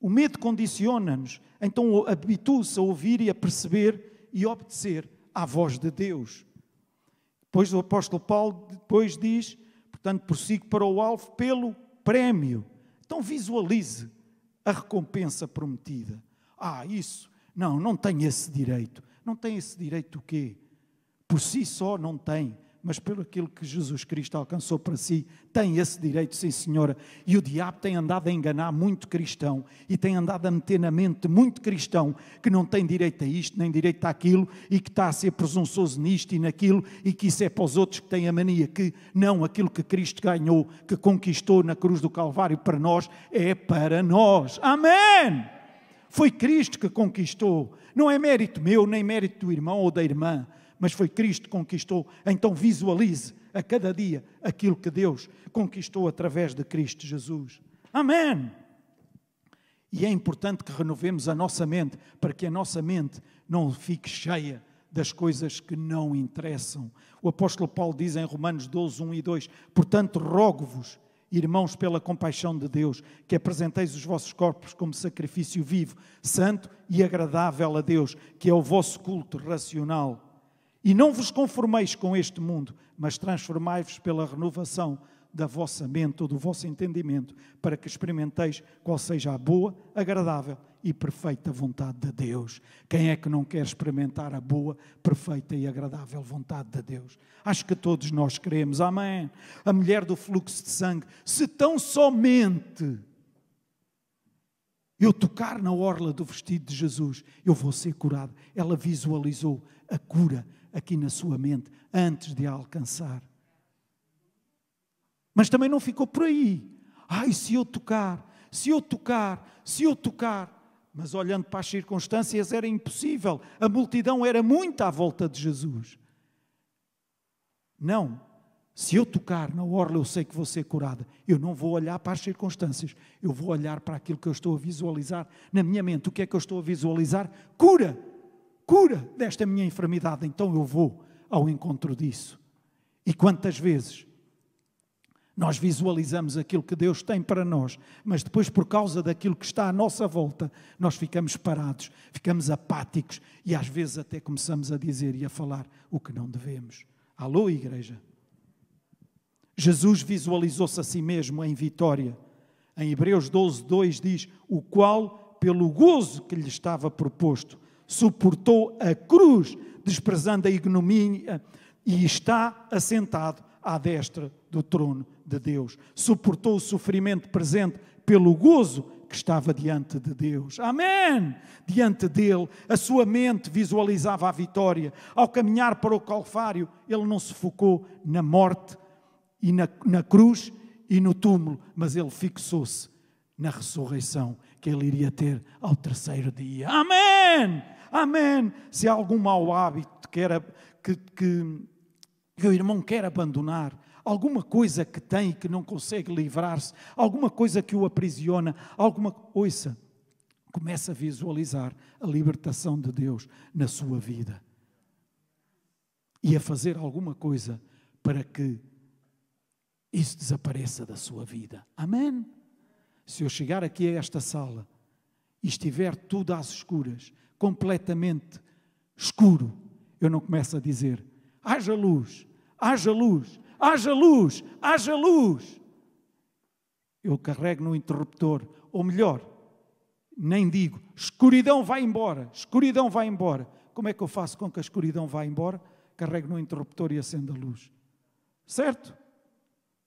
[SPEAKER 1] O medo condiciona-nos, então habitua-se a ouvir e a perceber e obedecer à voz de Deus. Depois o apóstolo Paulo depois diz, portanto, prossigo para o alvo pelo prémio. Então visualize a recompensa prometida. Ah, isso, não, não tem esse direito. Não tem esse direito o quê? Por si só não tem mas pelo aquilo que Jesus Cristo alcançou para si, tem esse direito, sim senhora. E o diabo tem andado a enganar muito cristão e tem andado a meter na mente muito cristão que não tem direito a isto, nem direito àquilo e que está a ser presunçoso nisto e naquilo e que isso é para os outros que têm a mania que não, aquilo que Cristo ganhou, que conquistou na cruz do Calvário para nós, é para nós. Amém! Foi Cristo que conquistou. Não é mérito meu, nem mérito do irmão ou da irmã mas foi Cristo que conquistou. Então visualize a cada dia aquilo que Deus conquistou através de Cristo Jesus. Amém! E é importante que renovemos a nossa mente para que a nossa mente não fique cheia das coisas que não interessam. O apóstolo Paulo diz em Romanos 12, 1 e 2: Portanto, rogo-vos, irmãos, pela compaixão de Deus, que apresenteis os vossos corpos como sacrifício vivo, santo e agradável a Deus, que é o vosso culto racional. E não vos conformeis com este mundo, mas transformai-vos pela renovação da vossa mente ou do vosso entendimento, para que experimenteis qual seja a boa, agradável e perfeita vontade de Deus. Quem é que não quer experimentar a boa, perfeita e agradável vontade de Deus? Acho que todos nós queremos. Amém. A mulher do fluxo de sangue, se tão somente eu tocar na orla do vestido de Jesus, eu vou ser curado. Ela visualizou a cura aqui na sua mente antes de a alcançar. Mas também não ficou por aí. Ai, se eu tocar, se eu tocar, se eu tocar. Mas olhando para as circunstâncias era impossível. A multidão era muito à volta de Jesus. Não. Se eu tocar na orla, eu sei que vou ser curada. Eu não vou olhar para as circunstâncias. Eu vou olhar para aquilo que eu estou a visualizar na minha mente. O que é que eu estou a visualizar? Cura cura desta minha enfermidade, então eu vou ao encontro disso. E quantas vezes nós visualizamos aquilo que Deus tem para nós, mas depois, por causa daquilo que está à nossa volta, nós ficamos parados, ficamos apáticos e às vezes até começamos a dizer e a falar o que não devemos. Alô, igreja? Jesus visualizou-se a si mesmo em vitória. Em Hebreus 12, 2 diz: O qual, pelo gozo que lhe estava proposto, suportou a cruz, desprezando a ignomínia, e está assentado à destra do trono de Deus. Suportou o sofrimento presente pelo gozo que estava diante de Deus. Amém! Diante dele, a sua mente visualizava a vitória. Ao caminhar para o Calvário, ele não se focou na morte e na, na cruz e no túmulo, mas ele fixou-se na ressurreição que ele iria ter ao terceiro dia. Amém! Amém. Se há algum mau hábito que, era, que, que, que o irmão quer abandonar, alguma coisa que tem e que não consegue livrar-se, alguma coisa que o aprisiona, alguma. Ouça, Comece a visualizar a libertação de Deus na sua vida e a fazer alguma coisa para que isso desapareça da sua vida. Amém? Se eu chegar aqui a esta sala e estiver tudo às escuras, completamente escuro, eu não começo a dizer: haja luz, haja luz, haja luz, haja luz. Eu carrego no interruptor, ou melhor, nem digo, escuridão vai embora, escuridão vai embora. Como é que eu faço com que a escuridão vá embora? Carrego no interruptor e acendo a luz. Certo?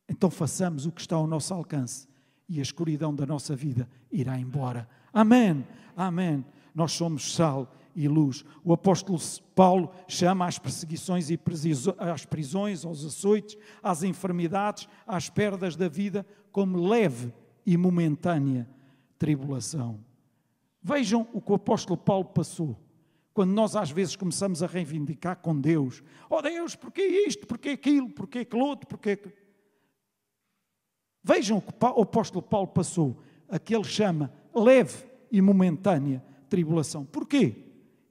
[SPEAKER 1] Então façamos o que está ao nosso alcance e a escuridão da nossa vida irá embora. Amém. Amém. Nós somos sal e luz. O apóstolo Paulo chama às perseguições e às prisões, aos açoites, às enfermidades, às perdas da vida como leve e momentânea tribulação. Vejam o que o apóstolo Paulo passou. Quando nós às vezes começamos a reivindicar com Deus, oh Deus, porquê isto, porquê aquilo, porquê aquilo outro, porquê... Vejam o que o apóstolo Paulo passou, a que ele chama leve e momentânea tribulação. Porquê?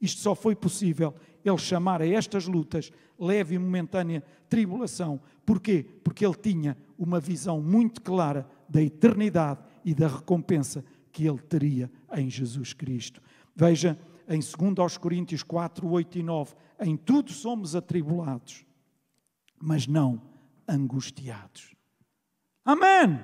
[SPEAKER 1] Isto só foi possível ele chamar a estas lutas leve e momentânea tribulação. Porquê? Porque ele tinha uma visão muito clara da eternidade e da recompensa que ele teria em Jesus Cristo. Veja em 2 Coríntios 4, 8 e 9: em tudo somos atribulados, mas não angustiados. Amém!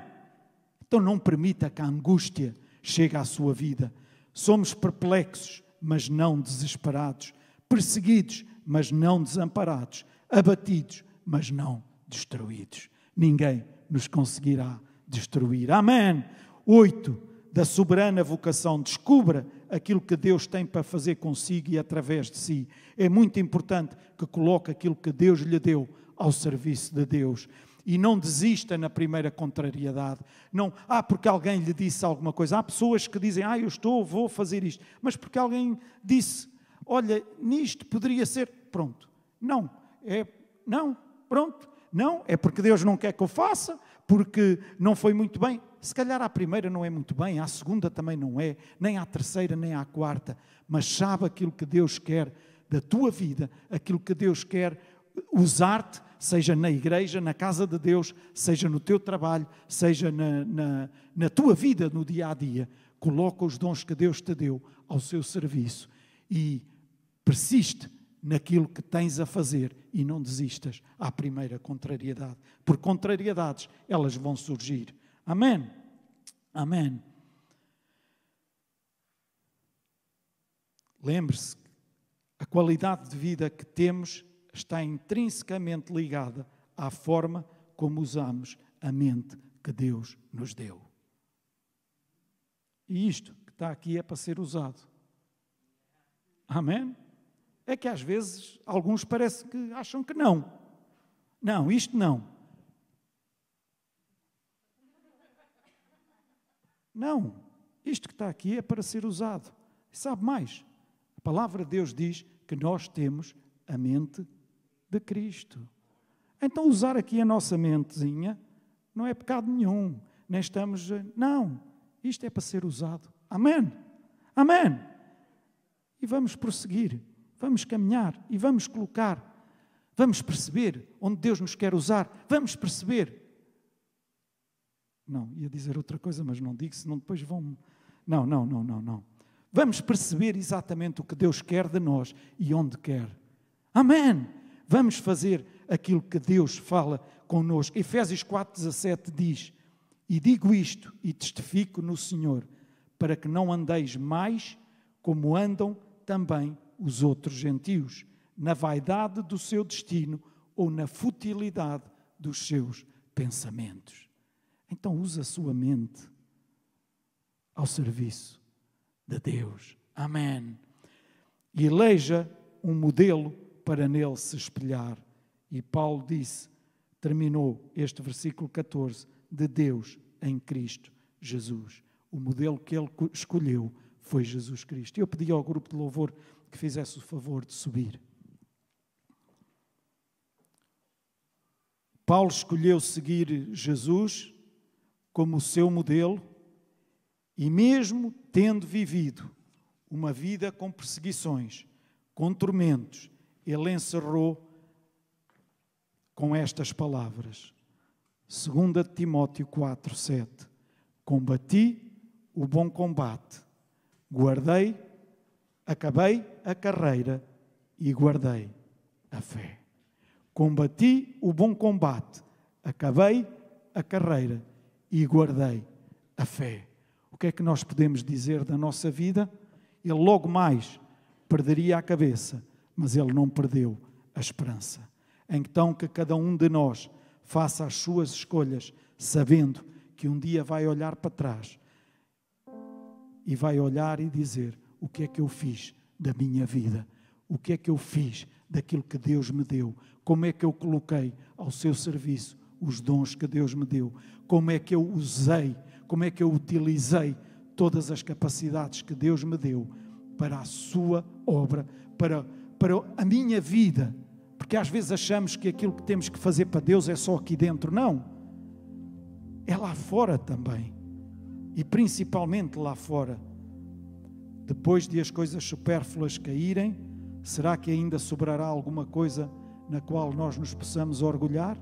[SPEAKER 1] Então não permita que a angústia chegue à sua vida. Somos perplexos, mas não desesperados, perseguidos, mas não desamparados, abatidos, mas não destruídos. Ninguém nos conseguirá destruir. Amém! Oito, da soberana vocação. Descubra aquilo que Deus tem para fazer consigo e através de si. É muito importante que coloque aquilo que Deus lhe deu ao serviço de Deus e não desista na primeira contrariedade. Não, ah, porque alguém lhe disse alguma coisa. Há pessoas que dizem, ah, eu estou, vou fazer isto. Mas porque alguém disse, olha, nisto poderia ser. Pronto. Não. É, não. Pronto. Não. É porque Deus não quer que eu faça, porque não foi muito bem. Se calhar à primeira não é muito bem, à segunda também não é, nem à terceira, nem à quarta. Mas sabe aquilo que Deus quer da tua vida, aquilo que Deus quer usar-te seja na igreja, na casa de Deus, seja no teu trabalho, seja na, na, na tua vida no dia a dia. Coloca os dons que Deus te deu ao seu serviço e persiste naquilo que tens a fazer e não desistas à primeira contrariedade. Por contrariedades, elas vão surgir. Amém. Amém. Lembre-se, a qualidade de vida que temos está intrinsecamente ligada à forma como usamos a mente que Deus nos deu. E isto que está aqui é para ser usado. Amém? É que às vezes alguns parece que acham que não. Não, isto não. Não, isto que está aqui é para ser usado. Sabe mais? A palavra de Deus diz que nós temos a mente de Cristo. Então, usar aqui a nossa mentezinha não é pecado nenhum, nem estamos. Não, isto é para ser usado. Amém? Amém? E vamos prosseguir, vamos caminhar e vamos colocar, vamos perceber onde Deus nos quer usar, vamos perceber. Não, ia dizer outra coisa, mas não digo, senão depois vão. Não, não, não, não, não. Vamos perceber exatamente o que Deus quer de nós e onde quer. Amém. Vamos fazer aquilo que Deus fala connosco. Efésios 4,17 diz: E digo isto e testifico no Senhor, para que não andeis mais como andam também os outros gentios, na vaidade do seu destino ou na futilidade dos seus pensamentos. Então use a sua mente ao serviço de Deus. Amém. E eleja um modelo para nele se espelhar. E Paulo disse, terminou este versículo 14, de Deus em Cristo Jesus. O modelo que ele escolheu foi Jesus Cristo. Eu pedi ao grupo de louvor que fizesse o favor de subir. Paulo escolheu seguir Jesus como o seu modelo E mesmo tendo vivido uma vida com perseguições, com tormentos, ele encerrou com estas palavras. 2 Timóteo 4, 7. Combati o bom combate, guardei, acabei a carreira e guardei a fé. Combati o bom combate, acabei a carreira e guardei a fé. O que é que nós podemos dizer da nossa vida? Ele logo mais perderia a cabeça, mas ele não perdeu a esperança. Então que cada um de nós faça as suas escolhas, sabendo que um dia vai olhar para trás e vai olhar e dizer: o que é que eu fiz da minha vida? O que é que eu fiz daquilo que Deus me deu? Como é que eu coloquei ao seu serviço os dons que Deus me deu? Como é que eu usei? Como é que eu utilizei todas as capacidades que Deus me deu para a sua obra, para, para a minha vida? Porque às vezes achamos que aquilo que temos que fazer para Deus é só aqui dentro. Não. É lá fora também. E principalmente lá fora. Depois de as coisas supérfluas caírem, será que ainda sobrará alguma coisa na qual nós nos possamos orgulhar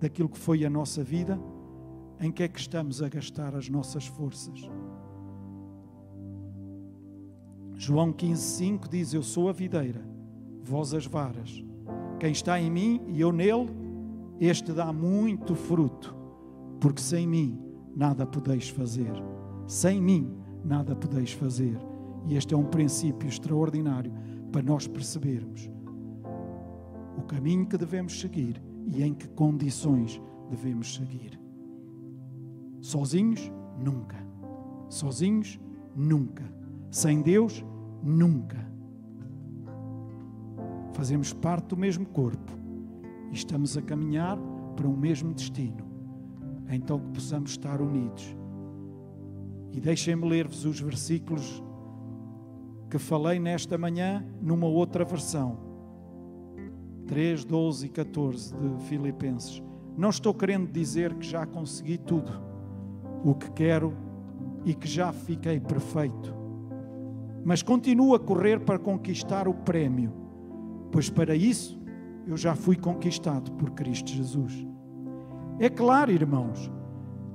[SPEAKER 1] daquilo que foi a nossa vida? Em que é que estamos a gastar as nossas forças? João 15,5 diz: Eu sou a videira, vós as varas. Quem está em mim e eu nele, este dá muito fruto, porque sem mim nada podeis fazer. Sem mim nada podeis fazer. E este é um princípio extraordinário para nós percebermos o caminho que devemos seguir e em que condições devemos seguir. Sozinhos, nunca. Sozinhos, nunca. Sem Deus, nunca fazemos parte do mesmo corpo e estamos a caminhar para um mesmo destino. Então que possamos estar unidos. E deixem-me ler-vos os versículos que falei nesta manhã numa outra versão. 3, 12 e 14 de Filipenses. Não estou querendo dizer que já consegui tudo o que quero e que já fiquei perfeito, mas continuo a correr para conquistar o prémio pois para isso eu já fui conquistado por Cristo Jesus. É claro, irmãos,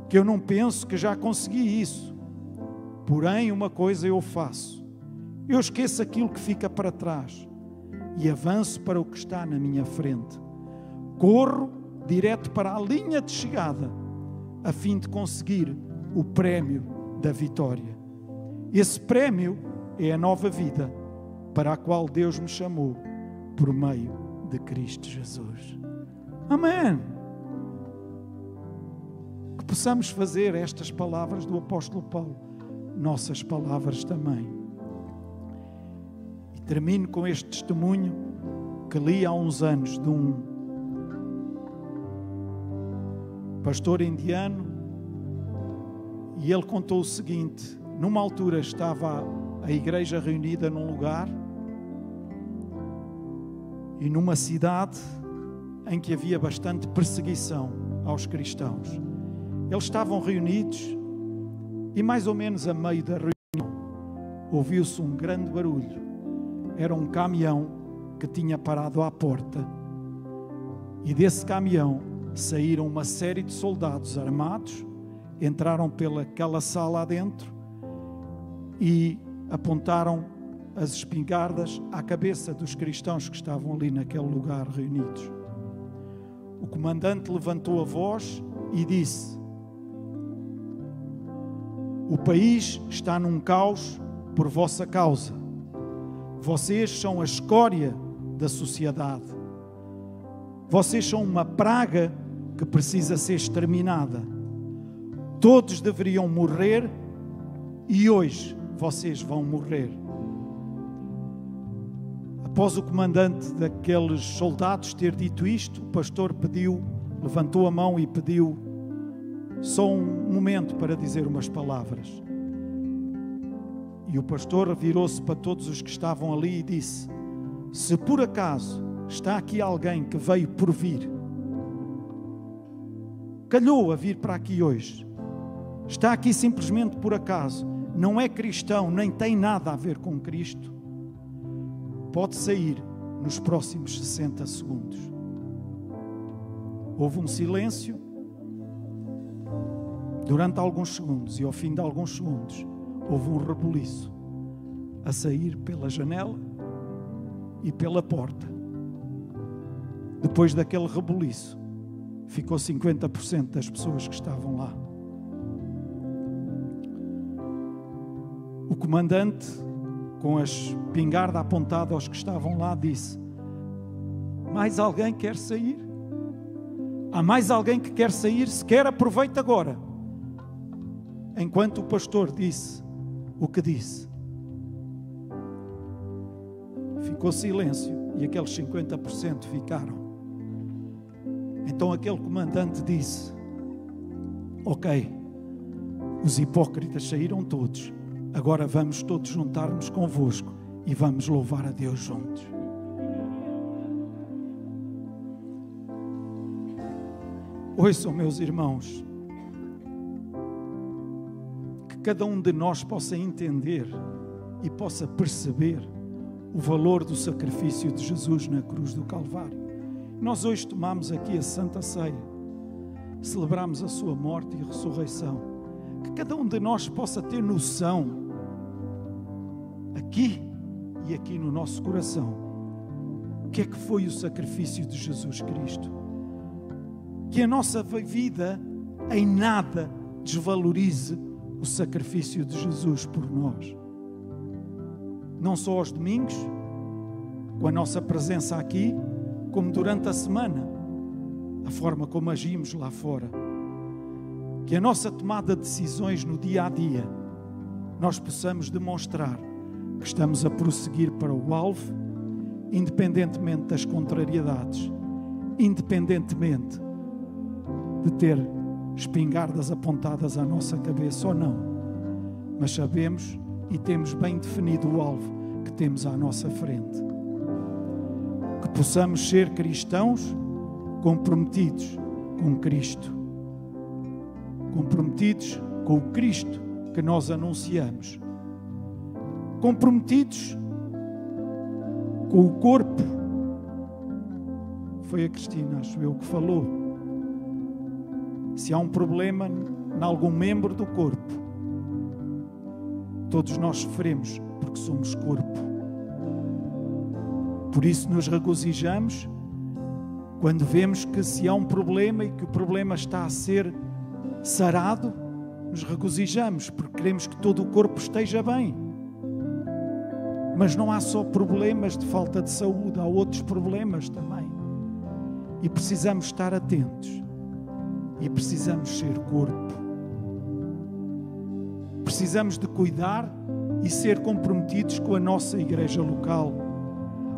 [SPEAKER 1] que eu não penso que já consegui isso. Porém, uma coisa eu faço: eu esqueço aquilo que fica para trás e avanço para o que está na minha frente. Corro direto para a linha de chegada, a fim de conseguir o prémio da vitória. Esse prémio é a nova vida para a qual Deus me chamou por meio de Cristo Jesus. Amém. Que possamos fazer estas palavras do apóstolo Paulo, nossas palavras também. E termino com este testemunho que li há uns anos de um pastor indiano e ele contou o seguinte: numa altura estava a igreja reunida num lugar e numa cidade em que havia bastante perseguição aos cristãos. Eles estavam reunidos e, mais ou menos a meio da reunião, ouviu-se um grande barulho. Era um caminhão que tinha parado à porta. E desse caminhão saíram uma série de soldados armados, entraram pelaquela sala adentro e apontaram as espingardas à cabeça dos cristãos que estavam ali naquele lugar reunidos. O comandante levantou a voz e disse: O país está num caos por vossa causa. Vocês são a escória da sociedade. Vocês são uma praga que precisa ser exterminada. Todos deveriam morrer e hoje vocês vão morrer. Após o comandante daqueles soldados ter dito isto, o pastor pediu, levantou a mão e pediu só um momento para dizer umas palavras. E o pastor virou-se para todos os que estavam ali e disse: Se por acaso está aqui alguém que veio por vir, calhou a vir para aqui hoje, está aqui simplesmente por acaso, não é cristão, nem tem nada a ver com Cristo, pode sair nos próximos 60 segundos. Houve um silêncio durante alguns segundos e ao fim de alguns segundos houve um rebuliço a sair pela janela e pela porta. Depois daquele rebuliço, ficou 50% das pessoas que estavam lá. O comandante, com a espingarda apontada aos que estavam lá, disse: Mais alguém quer sair? Há mais alguém que quer sair? Se quer, aproveita agora. Enquanto o pastor disse o que disse, ficou silêncio e aqueles 50% ficaram. Então aquele comandante disse: Ok, os hipócritas saíram todos, agora vamos todos juntar-nos convosco e vamos louvar a Deus juntos. Ouçam, meus irmãos, que cada um de nós possa entender e possa perceber o valor do sacrifício de Jesus na cruz do Calvário. Nós hoje tomamos aqui a Santa Ceia, celebramos a Sua morte e ressurreição. Que cada um de nós possa ter noção, aqui e aqui no nosso coração, o que é que foi o sacrifício de Jesus Cristo. Que a nossa vida em nada desvalorize o sacrifício de Jesus por nós não só aos domingos, com a nossa presença aqui, como durante a semana, a forma como agimos lá fora. Que a nossa tomada de decisões no dia a dia, nós possamos demonstrar que estamos a prosseguir para o alvo, independentemente das contrariedades, independentemente de ter espingardas apontadas à nossa cabeça ou não. Mas sabemos e temos bem definido o alvo que temos à nossa frente. Que possamos ser cristãos comprometidos com Cristo, comprometidos com o Cristo que nós anunciamos, comprometidos com o corpo. Foi a Cristina, acho eu, que falou. Se há um problema em algum membro do corpo, Todos nós sofremos porque somos corpo. Por isso nos regozijamos quando vemos que se há um problema e que o problema está a ser sarado, nos regozijamos porque queremos que todo o corpo esteja bem. Mas não há só problemas de falta de saúde, há outros problemas também. E precisamos estar atentos. E precisamos ser corpo precisamos de cuidar e ser comprometidos com a nossa igreja local.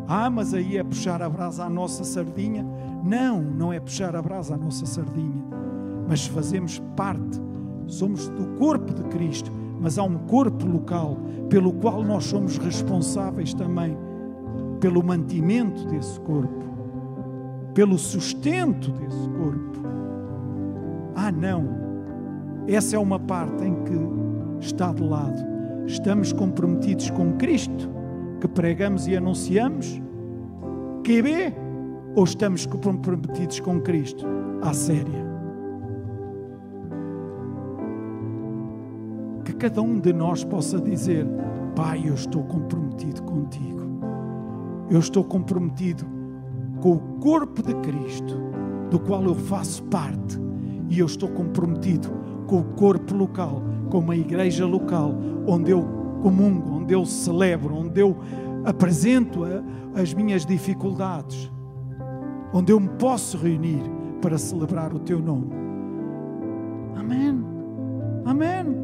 [SPEAKER 1] Ah, mas aí é puxar a brasa à nossa sardinha? Não, não é puxar a brasa à nossa sardinha. Mas fazemos parte, somos do corpo de Cristo, mas há um corpo local pelo qual nós somos responsáveis também pelo mantimento desse corpo, pelo sustento desse corpo. Ah, não. Essa é uma parte em que está de lado. Estamos comprometidos com Cristo, que pregamos e anunciamos? QB? Ou estamos comprometidos com Cristo? À séria. Cada um de nós possa dizer: Pai, eu estou comprometido contigo. Eu estou comprometido com o corpo de Cristo, do qual eu faço parte, e eu estou comprometido com o corpo local como a igreja local, onde eu comungo, onde eu celebro, onde eu apresento as minhas dificuldades, onde eu me posso reunir para celebrar o teu nome. Amém. Amém.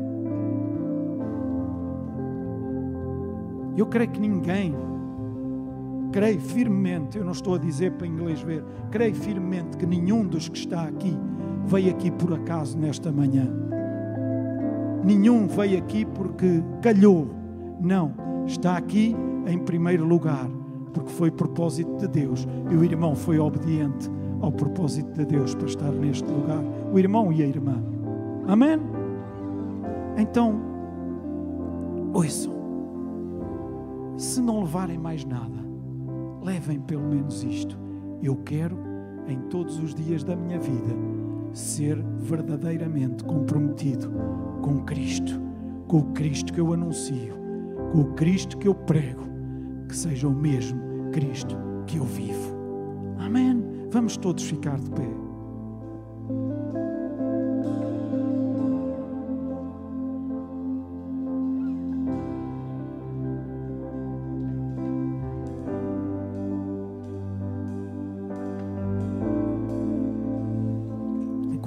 [SPEAKER 1] Eu creio que ninguém, creio firmemente, eu não estou a dizer para inglês ver, creio firmemente que nenhum dos que está aqui veio aqui por acaso nesta manhã. Nenhum veio aqui porque calhou. Não, está aqui em primeiro lugar, porque foi propósito de Deus. E o irmão foi obediente ao propósito de Deus para estar neste lugar. O irmão e a irmã. Amém? Então, ouçam, se não levarem mais nada, levem pelo menos isto. Eu quero, em todos os dias da minha vida, ser verdadeiramente comprometido com Cristo, com o Cristo que eu anuncio, com o Cristo que eu prego, que seja o mesmo Cristo que eu vivo. Amém. Vamos todos ficar de pé.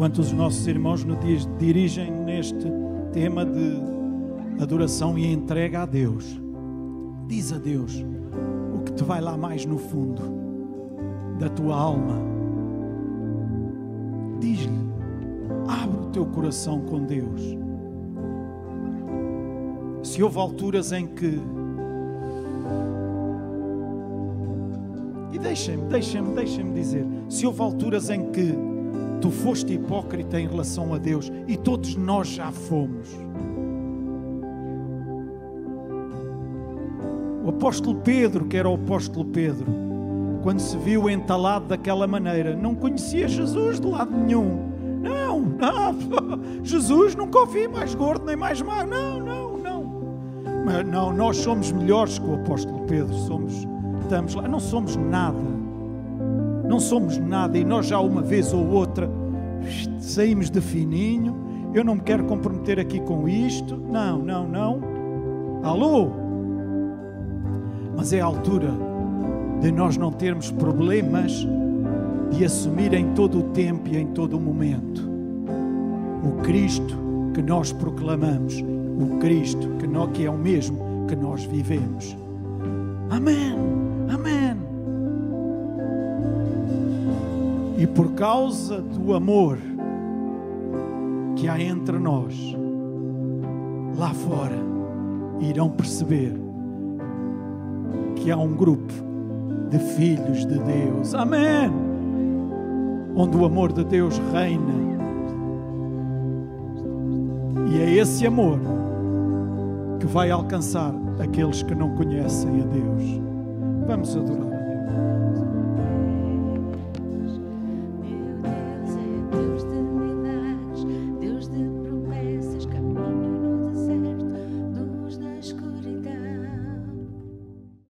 [SPEAKER 1] Enquanto os nossos irmãos nos dirigem neste tema de adoração e entrega a Deus, diz a Deus o que te vai lá mais no fundo da tua alma. Diz-lhe, abre o teu coração com Deus. Se houve alturas em que. E deixem-me, deixem-me, deixem-me dizer. Se houve alturas em que tu foste hipócrita em relação a Deus e todos nós já fomos. O apóstolo Pedro, que era o apóstolo Pedro, quando se viu entalado daquela maneira, não conhecia Jesus de lado nenhum. Não, não, Jesus nunca ouvi mais gordo nem mais magro. Não, não, não. Mas não, nós somos melhores que o apóstolo Pedro. Somos, estamos lá, não somos nada. Não somos nada e nós já uma vez ou outra saímos de fininho. Eu não me quero comprometer aqui com isto. Não, não, não. Alô? Mas é a altura de nós não termos problemas de assumir em todo o tempo e em todo o momento o Cristo que nós proclamamos, o Cristo que, nós, que é o mesmo que nós vivemos. Amém, amém. E por causa do amor que há entre nós, lá fora, irão perceber que há um grupo de filhos de Deus. Amém. Onde o amor de Deus reina. E é esse amor que vai alcançar aqueles que não conhecem a Deus. Vamos adorar a Deus.